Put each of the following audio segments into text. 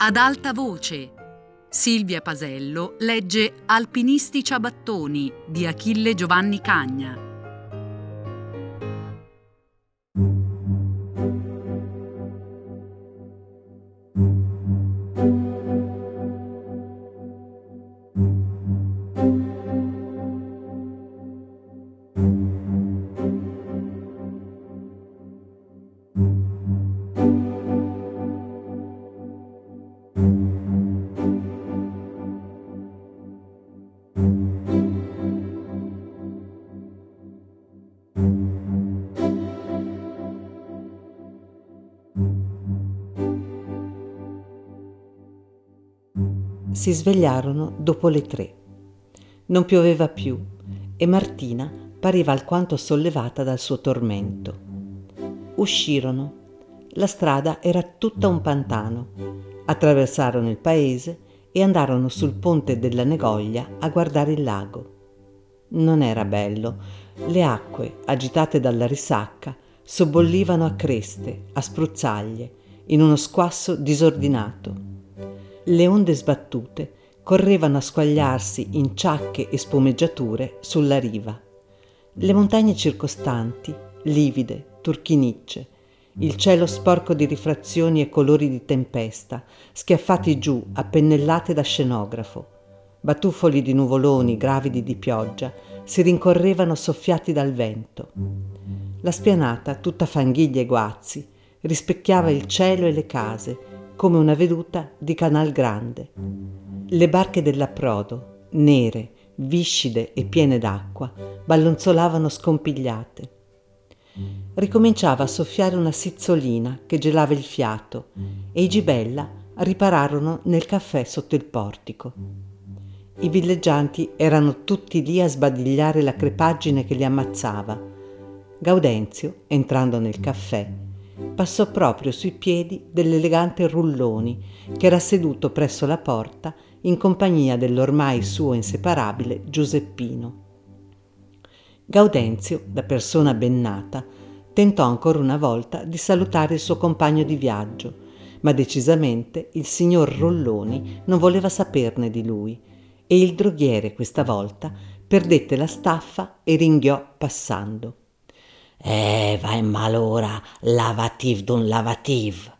Ad alta voce. Silvia Pasello legge Alpinisti ciabattoni di Achille Giovanni Cagna. Si svegliarono dopo le tre. Non pioveva più e Martina pareva alquanto sollevata dal suo tormento. Uscirono. La strada era tutta un pantano. Attraversarono il paese e andarono sul ponte della Negoglia a guardare il lago. Non era bello. Le acque, agitate dalla risacca, sobbollivano a creste, a spruzzaglie, in uno squasso disordinato. Le onde sbattute correvano a squagliarsi in ciacche e spumeggiature sulla riva. Le montagne circostanti, livide, turchinicce, il cielo sporco di rifrazioni e colori di tempesta, schiaffati giù a pennellate da scenografo. Batuffoli di nuvoloni gravidi di pioggia si rincorrevano soffiati dal vento. La spianata, tutta fanghiglie e guazzi, rispecchiava il cielo e le case, come una veduta di Canal Grande. Le barche dell'approdo, nere, viscide e piene d'acqua, ballonzolavano scompigliate. Ricominciava a soffiare una sizzolina che gelava il fiato e i Gibella ripararono nel caffè sotto il portico. I villeggianti erano tutti lì a sbadigliare la crepaggine che li ammazzava. Gaudenzio, entrando nel caffè, passò proprio sui piedi dell'elegante Rulloni, che era seduto presso la porta in compagnia dell'ormai suo inseparabile Giuseppino. Gaudenzio, da persona ben nata, tentò ancora una volta di salutare il suo compagno di viaggio, ma decisamente il signor Rolloni non voleva saperne di lui e il droghiere questa volta perdette la staffa e ringhiò passando. Eh, va in malora, lavativ d'un lavativ.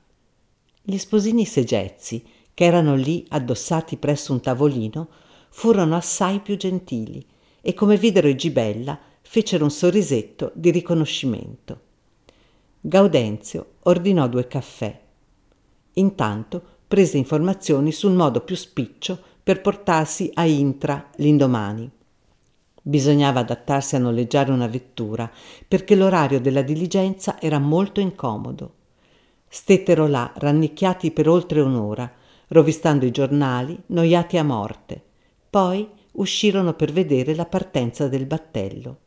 Gli sposini segezzi, che erano lì addossati presso un tavolino, furono assai più gentili e come videro i Gibella fecero un sorrisetto di riconoscimento. Gaudenzio ordinò due caffè. Intanto prese informazioni sul modo più spiccio per portarsi a Intra l'indomani. Bisognava adattarsi a noleggiare una vettura perché l'orario della diligenza era molto incomodo. Stettero là rannicchiati per oltre un'ora, rovistando i giornali, noiati a morte. Poi uscirono per vedere la partenza del battello.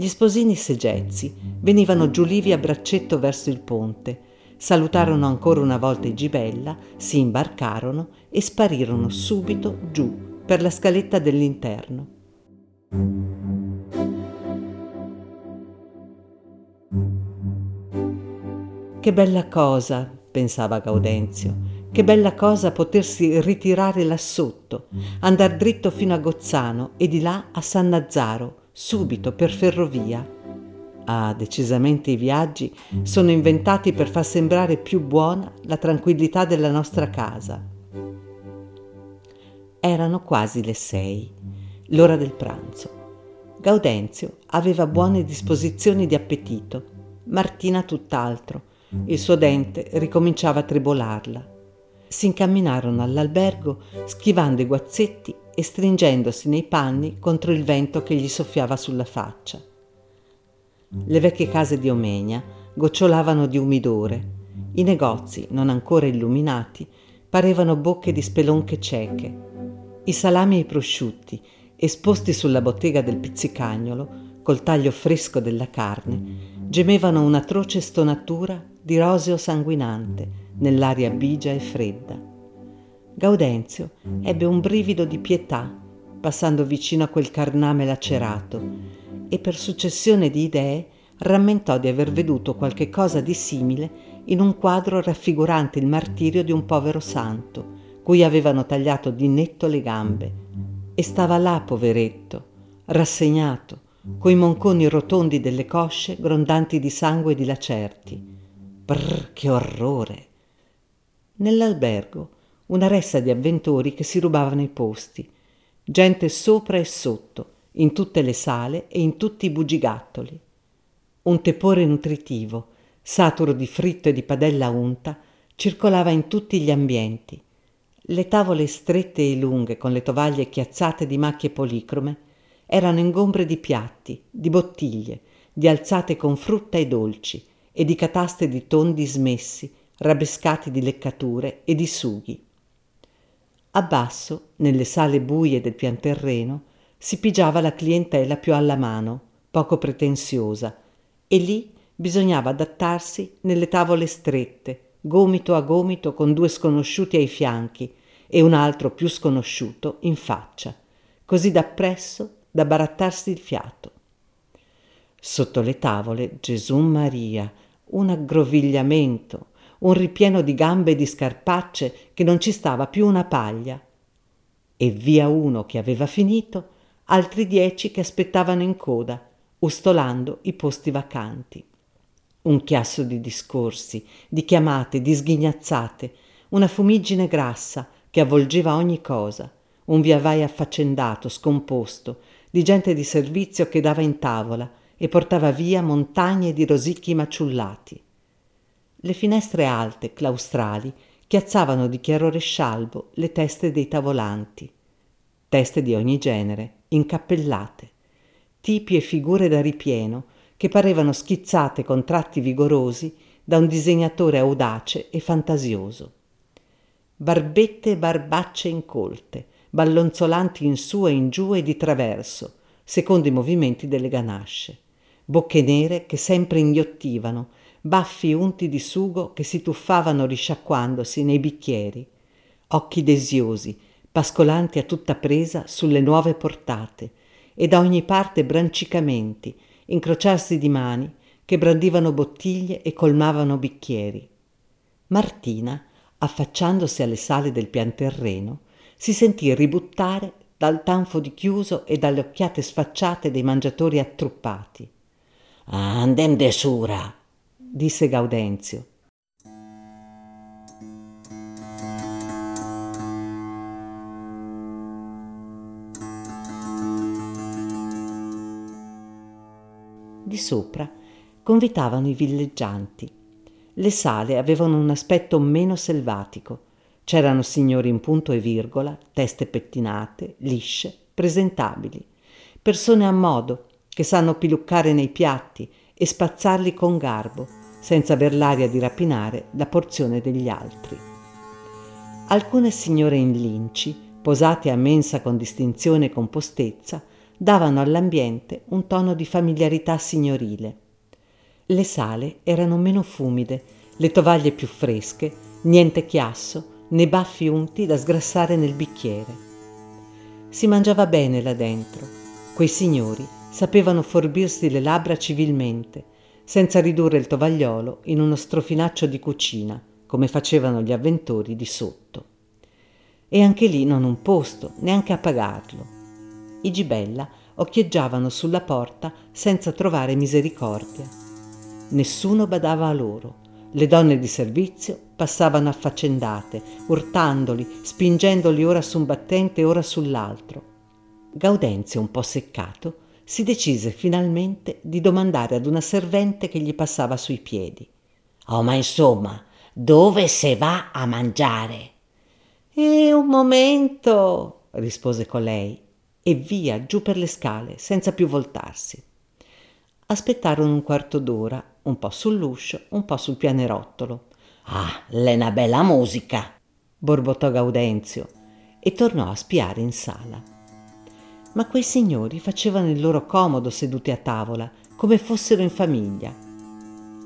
Gli sposini segezzi venivano giulivi a braccetto verso il ponte, salutarono ancora una volta i Gibella, si imbarcarono e sparirono subito giù per la scaletta dell'interno. Che bella cosa, pensava Gaudenzio, che bella cosa potersi ritirare là sotto, andar dritto fino a Gozzano e di là a San Nazzaro, subito per ferrovia. Ah, decisamente i viaggi sono inventati per far sembrare più buona la tranquillità della nostra casa. Erano quasi le sei, l'ora del pranzo. Gaudenzio aveva buone disposizioni di appetito, Martina tutt'altro. Il suo dente ricominciava a tribolarla. Si incamminarono all'albergo schivando i guazzetti e stringendosi nei panni contro il vento che gli soffiava sulla faccia. Le vecchie case di Omegna gocciolavano di umidore. I negozi, non ancora illuminati, parevano bocche di spelonche cieche. I salami e i prosciutti, esposti sulla bottega del pizzicagnolo, col taglio fresco della carne, gemevano un'atroce stonatura di roseo sanguinante nell'aria bigia e fredda. Gaudenzio ebbe un brivido di pietà passando vicino a quel carname lacerato e per successione di idee rammentò di aver veduto qualche cosa di simile in un quadro raffigurante il martirio di un povero santo, cui avevano tagliato di netto le gambe. E stava là, poveretto, rassegnato, coi monconi rotondi delle cosce grondanti di sangue e di lacerti. Brr, che orrore! Nell'albergo una ressa di avventori che si rubavano i posti, gente sopra e sotto, in tutte le sale e in tutti i bugigattoli. Un tepore nutritivo, saturo di fritto e di padella unta, circolava in tutti gli ambienti. Le tavole strette e lunghe, con le tovaglie chiazzate di macchie policrome, erano ingombre di piatti, di bottiglie, di alzate con frutta e dolci, e di cataste di tondi smessi, rabescati di leccature e di sughi. Abbasso, nelle sale buie del pianterreno, si pigiava la clientela più alla mano, poco pretenziosa, e lì bisognava adattarsi nelle tavole strette, gomito a gomito con due sconosciuti ai fianchi e un altro più sconosciuto in faccia, così dappresso da barattarsi il fiato. Sotto le tavole Gesù Maria, un aggrovigliamento, un ripieno di gambe e di scarpacce che non ci stava più una paglia. E via uno che aveva finito, altri dieci che aspettavano in coda, ustolando i posti vacanti un chiasso di discorsi, di chiamate, di sghignazzate, una fumiggine grassa che avvolgeva ogni cosa, un via vai affaccendato, scomposto, di gente di servizio che dava in tavola e portava via montagne di rosicchi maciullati. Le finestre alte, claustrali, chiazzavano di chiarore scialbo le teste dei tavolanti, teste di ogni genere, incappellate, tipi e figure da ripieno, che parevano schizzate con tratti vigorosi da un disegnatore audace e fantasioso. Barbette e barbacce incolte, ballonzolanti in su e in giù e di traverso, secondo i movimenti delle ganasce. Bocche nere che sempre inghiottivano, baffi unti di sugo che si tuffavano risciacquandosi nei bicchieri, occhi desiosi, pascolanti a tutta presa sulle nuove portate, e da ogni parte brancicamenti, incrociarsi di mani che brandivano bottiglie e colmavano bicchieri. Martina, affacciandosi alle sale del pianterreno, si sentì ributtare dal tanfo di chiuso e dalle occhiate sfacciate dei mangiatori attruppati. Andem de sura, disse Gaudenzio. di sopra convitavano i villeggianti. Le sale avevano un aspetto meno selvatico. C'erano signori in punto e virgola, teste pettinate, lisce, presentabili, persone a modo che sanno piluccare nei piatti e spazzarli con garbo, senza aver l'aria di rapinare la porzione degli altri. Alcune signore in linci, posate a mensa con distinzione e compostezza, davano all'ambiente un tono di familiarità signorile. Le sale erano meno fumide, le tovaglie più fresche, niente chiasso né baffi unti da sgrassare nel bicchiere. Si mangiava bene là dentro. Quei signori sapevano forbirsi le labbra civilmente, senza ridurre il tovagliolo in uno strofinaccio di cucina, come facevano gli avventori di sotto. E anche lì non un posto, neanche a pagarlo. I Gibella occhieggiavano sulla porta senza trovare misericordia. Nessuno badava a loro. Le donne di servizio passavano affaccendate, urtandoli, spingendoli ora su un battente ora sull'altro. Gaudenzio, un po' seccato, si decise finalmente di domandare ad una servente che gli passava sui piedi. Oh, ma insomma, dove se va a mangiare? E un momento, rispose colei e via giù per le scale senza più voltarsi. Aspettarono un quarto d'ora, un po' sull'uscio, un po' sul pianerottolo. Ah, l'è una bella musica, borbottò Gaudenzio e tornò a spiare in sala. Ma quei signori facevano il loro comodo seduti a tavola, come fossero in famiglia.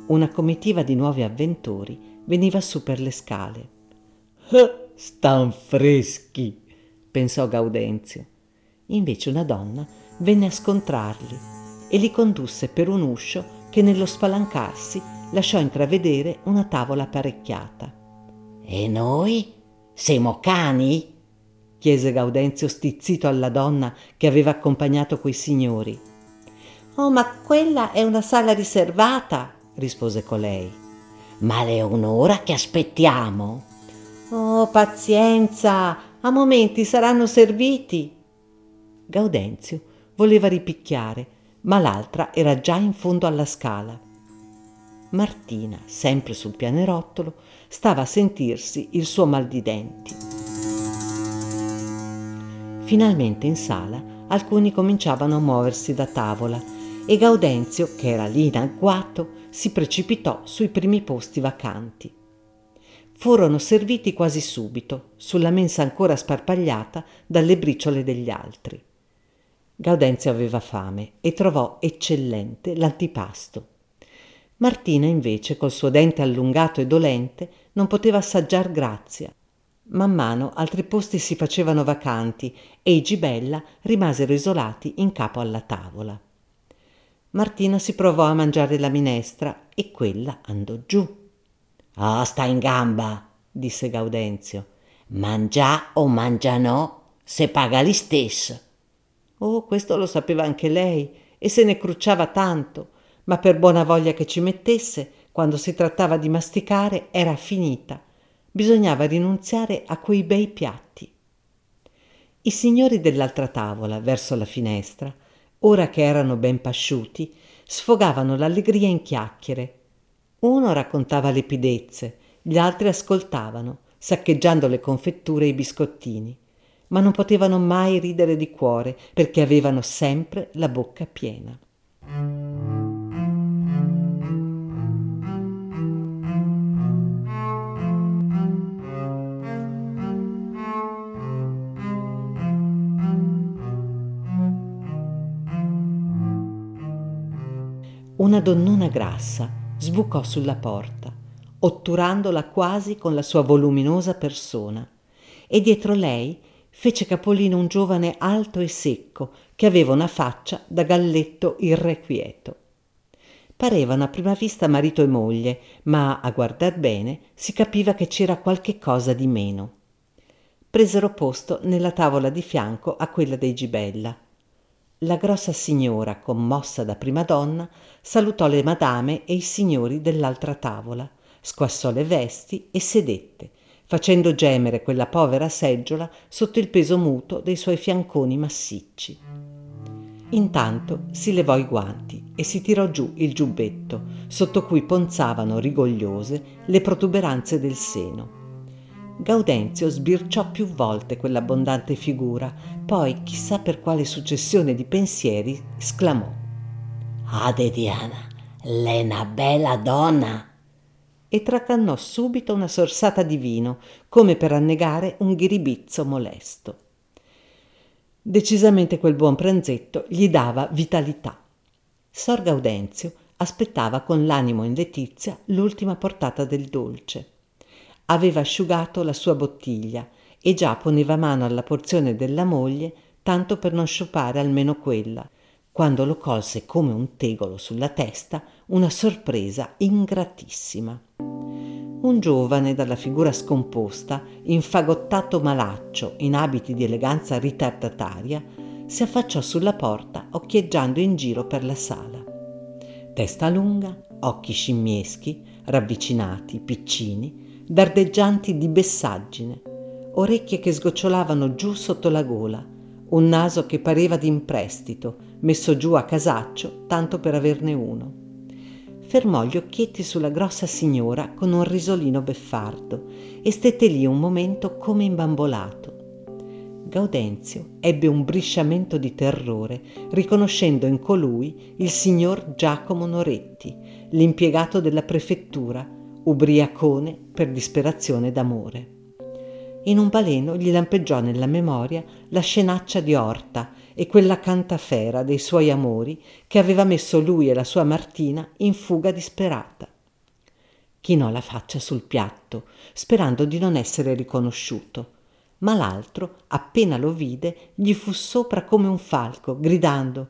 Una comitiva di nuovi avventori veniva su per le scale. stan freschi, pensò Gaudenzio. Invece una donna venne a scontrarli e li condusse per un uscio che nello spalancarsi lasciò intravedere una tavola apparecchiata. E noi? Siamo cani? Chiese Gaudenzio stizzito alla donna che aveva accompagnato quei signori. Oh, ma quella è una sala riservata, rispose colei. Ma Leonora che aspettiamo? Oh, pazienza, a momenti saranno serviti. Gaudenzio voleva ripicchiare, ma l'altra era già in fondo alla scala. Martina, sempre sul pianerottolo, stava a sentirsi il suo mal di denti. Finalmente in sala alcuni cominciavano a muoversi da tavola e Gaudenzio, che era lì in agguato, si precipitò sui primi posti vacanti. Furono serviti quasi subito, sulla mensa ancora sparpagliata dalle briciole degli altri. Gaudenzio aveva fame e trovò eccellente l'antipasto. Martina invece, col suo dente allungato e dolente, non poteva assaggiar grazia. Man mano altri posti si facevano vacanti e i Gibella rimasero isolati in capo alla tavola. Martina si provò a mangiare la minestra e quella andò giù. Oh, sta in gamba, disse Gaudenzio. Mangia o mangia no, se paga li stesso. Oh, questo lo sapeva anche lei e se ne crucciava tanto, ma per buona voglia che ci mettesse, quando si trattava di masticare era finita. Bisognava rinunziare a quei bei piatti. I signori dell'altra tavola, verso la finestra, ora che erano ben pasciuti, sfogavano l'allegria in chiacchiere. Uno raccontava le pidezze, gli altri ascoltavano, saccheggiando le confetture e i biscottini ma non potevano mai ridere di cuore perché avevano sempre la bocca piena. Una donnona grassa sbucò sulla porta, otturandola quasi con la sua voluminosa persona, e dietro lei fece capolino un giovane alto e secco che aveva una faccia da galletto irrequieto. Parevano a prima vista marito e moglie, ma a guardar bene si capiva che c'era qualche cosa di meno. Presero posto nella tavola di fianco a quella dei Gibella. La grossa signora, commossa da prima donna, salutò le madame e i signori dell'altra tavola, squassò le vesti e sedette, facendo gemere quella povera seggiola sotto il peso muto dei suoi fianconi massicci. Intanto si levò i guanti e si tirò giù il giubbetto, sotto cui ponzavano rigogliose le protuberanze del seno. Gaudenzio sbirciò più volte quell'abbondante figura, poi, chissà per quale successione di pensieri, sclamò: Ade Diana, lei una bella donna! e tracannò subito una sorsata di vino, come per annegare un ghiribizzo molesto. Decisamente quel buon pranzetto gli dava vitalità. Sor Gaudenzio aspettava con l'animo in letizia l'ultima portata del dolce. Aveva asciugato la sua bottiglia e già poneva mano alla porzione della moglie, tanto per non sciupare almeno quella, quando lo colse come un tegolo sulla testa una sorpresa ingratissima. Un giovane dalla figura scomposta, infagottato malaccio in abiti di eleganza ritardataria, si affacciò sulla porta occhieggiando in giro per la sala. Testa lunga, occhi scimmieschi, ravvicinati, piccini, dardeggianti di bessaggine, orecchie che sgocciolavano giù sotto la gola, un naso che pareva d'imprestito, messo giù a casaccio tanto per averne uno. Fermò gli occhietti sulla grossa signora con un risolino beffardo e stette lì un momento come imbambolato. Gaudenzio ebbe un brisciamento di terrore, riconoscendo in colui il signor Giacomo Noretti, l'impiegato della prefettura, ubriacone per disperazione d'amore in un baleno gli lampeggiò nella memoria la scenaccia di Orta e quella cantafera dei suoi amori che aveva messo lui e la sua Martina in fuga disperata. chinò la faccia sul piatto, sperando di non essere riconosciuto. Ma l'altro, appena lo vide, gli fu sopra come un falco, gridando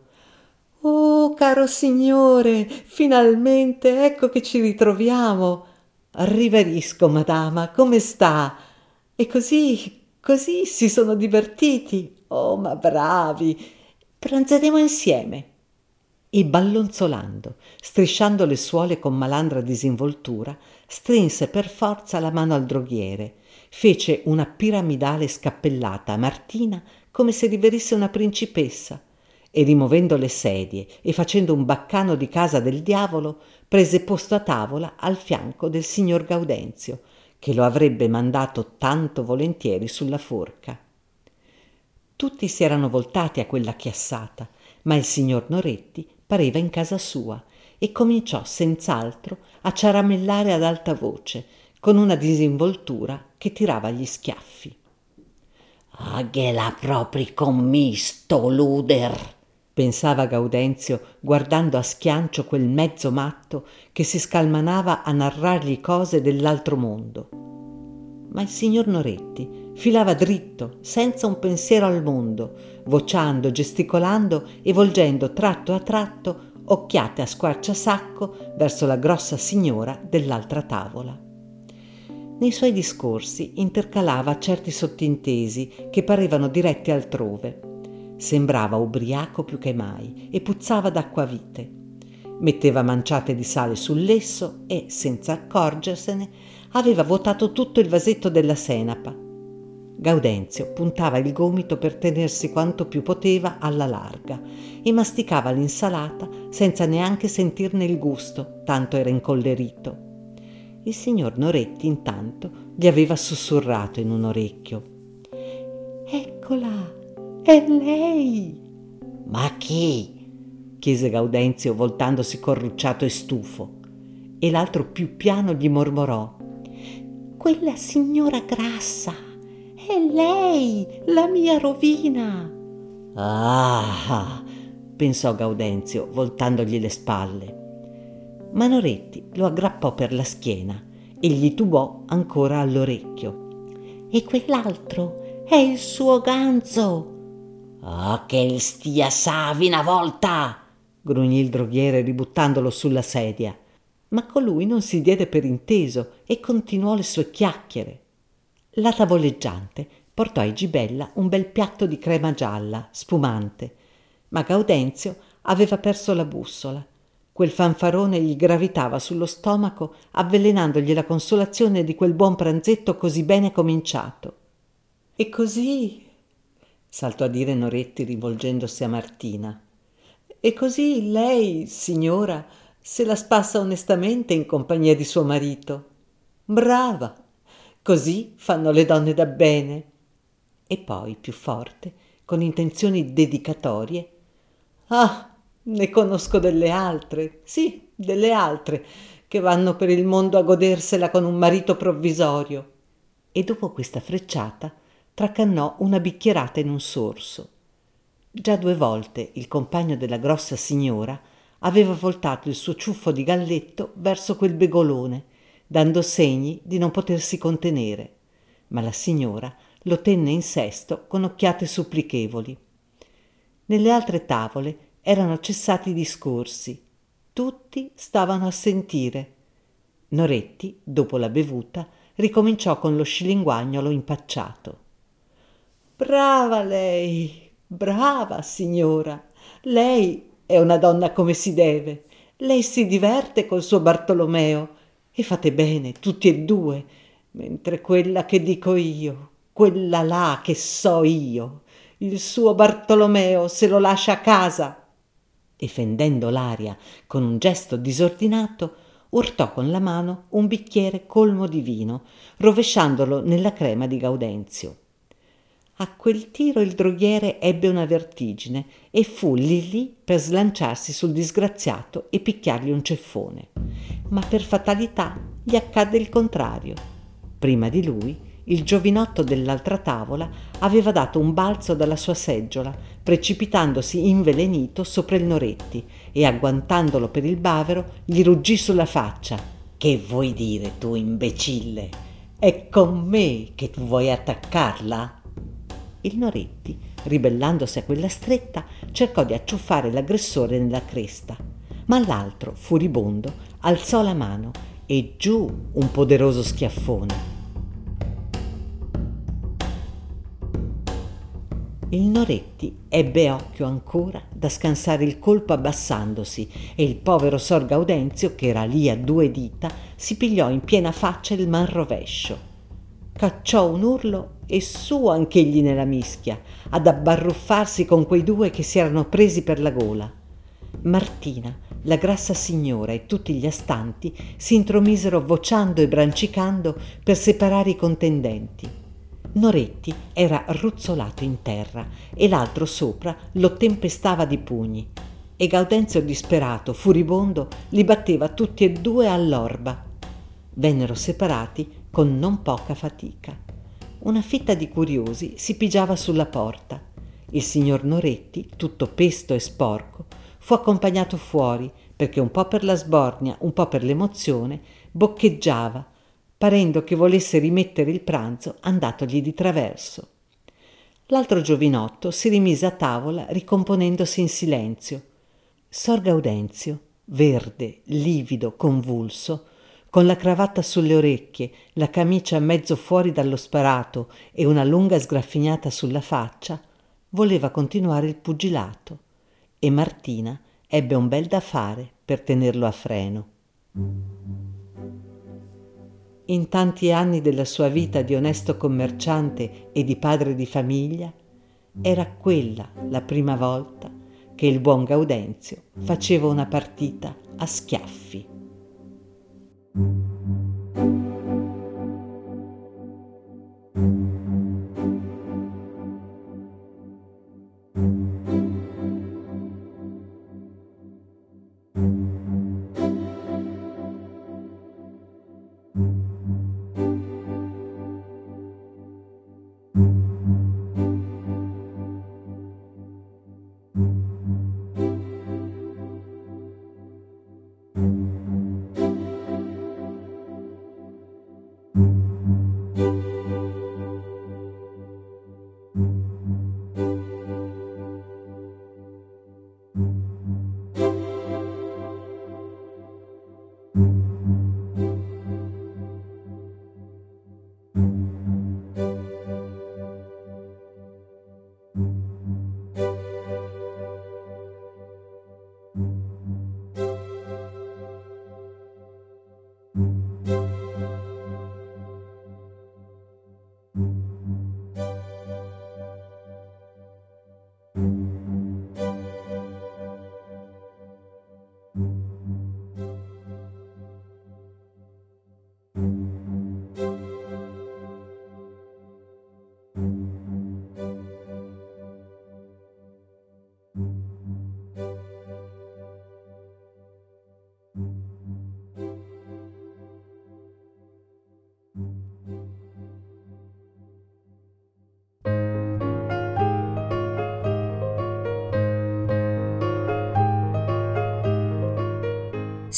Oh, caro signore, finalmente ecco che ci ritroviamo. Riverisco, madama, come sta? E così, così si sono divertiti. Oh, ma bravi! Pranzeremo insieme e ballonzolando, strisciando le suole con malandra disinvoltura, strinse per forza la mano al droghiere, fece una piramidale scappellata a Martina come se riverisse una principessa e rimovendo le sedie e facendo un baccano di casa del diavolo, prese posto a tavola al fianco del signor Gaudenzio, che lo avrebbe mandato tanto volentieri sulla forca. Tutti si erano voltati a quella chiassata, ma il signor Noretti pareva in casa sua e cominciò senz'altro a ciaramellare ad alta voce, con una disinvoltura che tirava gli schiaffi. Che la propri commisto, luder! Pensava Gaudenzio guardando a schiancio quel mezzo matto che si scalmanava a narrargli cose dell'altro mondo. Ma il signor Noretti filava dritto, senza un pensiero al mondo, vociando, gesticolando e volgendo tratto a tratto occhiate a squarciasacco verso la grossa signora dell'altra tavola. Nei suoi discorsi intercalava certi sottintesi che parevano diretti altrove. Sembrava ubriaco più che mai e puzzava d'acquavite. Metteva manciate di sale sul lesso e, senza accorgersene, aveva vuotato tutto il vasetto della senapa Gaudenzio puntava il gomito per tenersi quanto più poteva alla larga e masticava l'insalata senza neanche sentirne il gusto, tanto era incollerito. Il signor Noretti intanto gli aveva sussurrato in un orecchio. Eccola, è lei. Ma chi? chiese Gaudenzio voltandosi corrucciato e stufo. E l'altro più piano gli mormorò. Quella signora grassa è lei, la mia rovina. Ah, pensò Gaudenzio, voltandogli le spalle. Manoretti lo aggrappò per la schiena e gli tubò ancora all'orecchio. E quell'altro è il suo ganzo. Ah, che stia savi una volta! grugnì il droghiere ributtandolo sulla sedia. Ma colui non si diede per inteso e continuò le sue chiacchiere. La tavoleggiante portò a Gibella un bel piatto di crema gialla, spumante, ma Gaudenzio aveva perso la bussola. Quel fanfarone gli gravitava sullo stomaco, avvelenandogli la consolazione di quel buon pranzetto così bene cominciato. E così, saltò a dire Noretti rivolgendosi a Martina, e così lei, signora, se la spassa onestamente in compagnia di suo marito. Brava! Così fanno le donne da bene. E poi, più forte, con intenzioni dedicatorie, ah, ne conosco delle altre, sì, delle altre, che vanno per il mondo a godersela con un marito provvisorio. E dopo questa frecciata tracannò una bicchierata in un sorso. Già due volte il compagno della grossa signora aveva voltato il suo ciuffo di galletto verso quel begolone dando segni di non potersi contenere, ma la signora lo tenne in sesto con occhiate supplichevoli. Nelle altre tavole erano cessati i discorsi, tutti stavano a sentire. Noretti, dopo la bevuta, ricominciò con lo scilinguagnolo impacciato. Brava lei, brava signora. Lei è una donna come si deve. Lei si diverte col suo Bartolomeo e fate bene tutti e due, mentre quella che dico io, quella là che so io, il suo Bartolomeo se lo lascia a casa. E fendendo l'aria con un gesto disordinato, urtò con la mano un bicchiere colmo di vino, rovesciandolo nella crema di Gaudenzio. A quel tiro il droghiere ebbe una vertigine e fu lì lì per slanciarsi sul disgraziato e picchiargli un ceffone. Ma per fatalità gli accadde il contrario. Prima di lui, il giovinotto dell'altra tavola aveva dato un balzo dalla sua seggiola, precipitandosi invelenito sopra il Noretti e agguantandolo per il bavero gli ruggì sulla faccia. Che vuoi dire tu, imbecille? È con me che tu vuoi attaccarla? Il Noretti, ribellandosi a quella stretta, cercò di acciuffare l'aggressore nella cresta, ma l'altro, furibondo, alzò la mano e giù un poderoso schiaffone. Il Noretti ebbe occhio ancora da scansare il colpo abbassandosi e il povero Sor Gaudenzio, che era lì a due dita, si pigliò in piena faccia il manrovescio. Cacciò un urlo e su anch'egli nella mischia, ad abbarruffarsi con quei due che si erano presi per la gola. Martina, la grassa signora e tutti gli astanti si intromisero vociando e brancicando per separare i contendenti. Noretti era ruzzolato in terra e l'altro sopra lo tempestava di pugni. E Gaudenzio disperato, furibondo, li batteva tutti e due all'orba. Vennero separati con non poca fatica. Una fitta di curiosi si pigiava sulla porta. Il signor Noretti, tutto pesto e sporco, fu accompagnato fuori perché un po' per la sbornia, un po' per l'emozione, boccheggiava parendo che volesse rimettere il pranzo andatogli di traverso. L'altro giovinotto si rimise a tavola ricomponendosi in silenzio. Sor Gaudenzio, verde, livido, convulso, con la cravatta sulle orecchie, la camicia mezzo fuori dallo sparato e una lunga sgraffignata sulla faccia, voleva continuare il pugilato e Martina ebbe un bel da fare per tenerlo a freno. In tanti anni della sua vita di onesto commerciante e di padre di famiglia, era quella la prima volta che il buon Gaudenzio faceva una partita a schiaffi. thank you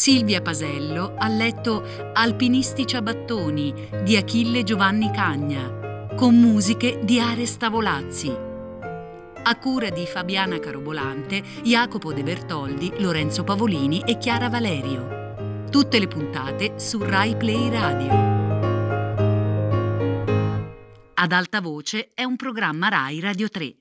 Silvia Pasello ha letto Alpinisti ciabattoni di Achille Giovanni Cagna, con musiche di Ares Tavolazzi. A cura di Fabiana Carobolante, Jacopo De Bertoldi, Lorenzo Pavolini e Chiara Valerio. Tutte le puntate su Rai Play Radio. Ad alta voce è un programma Rai Radio 3.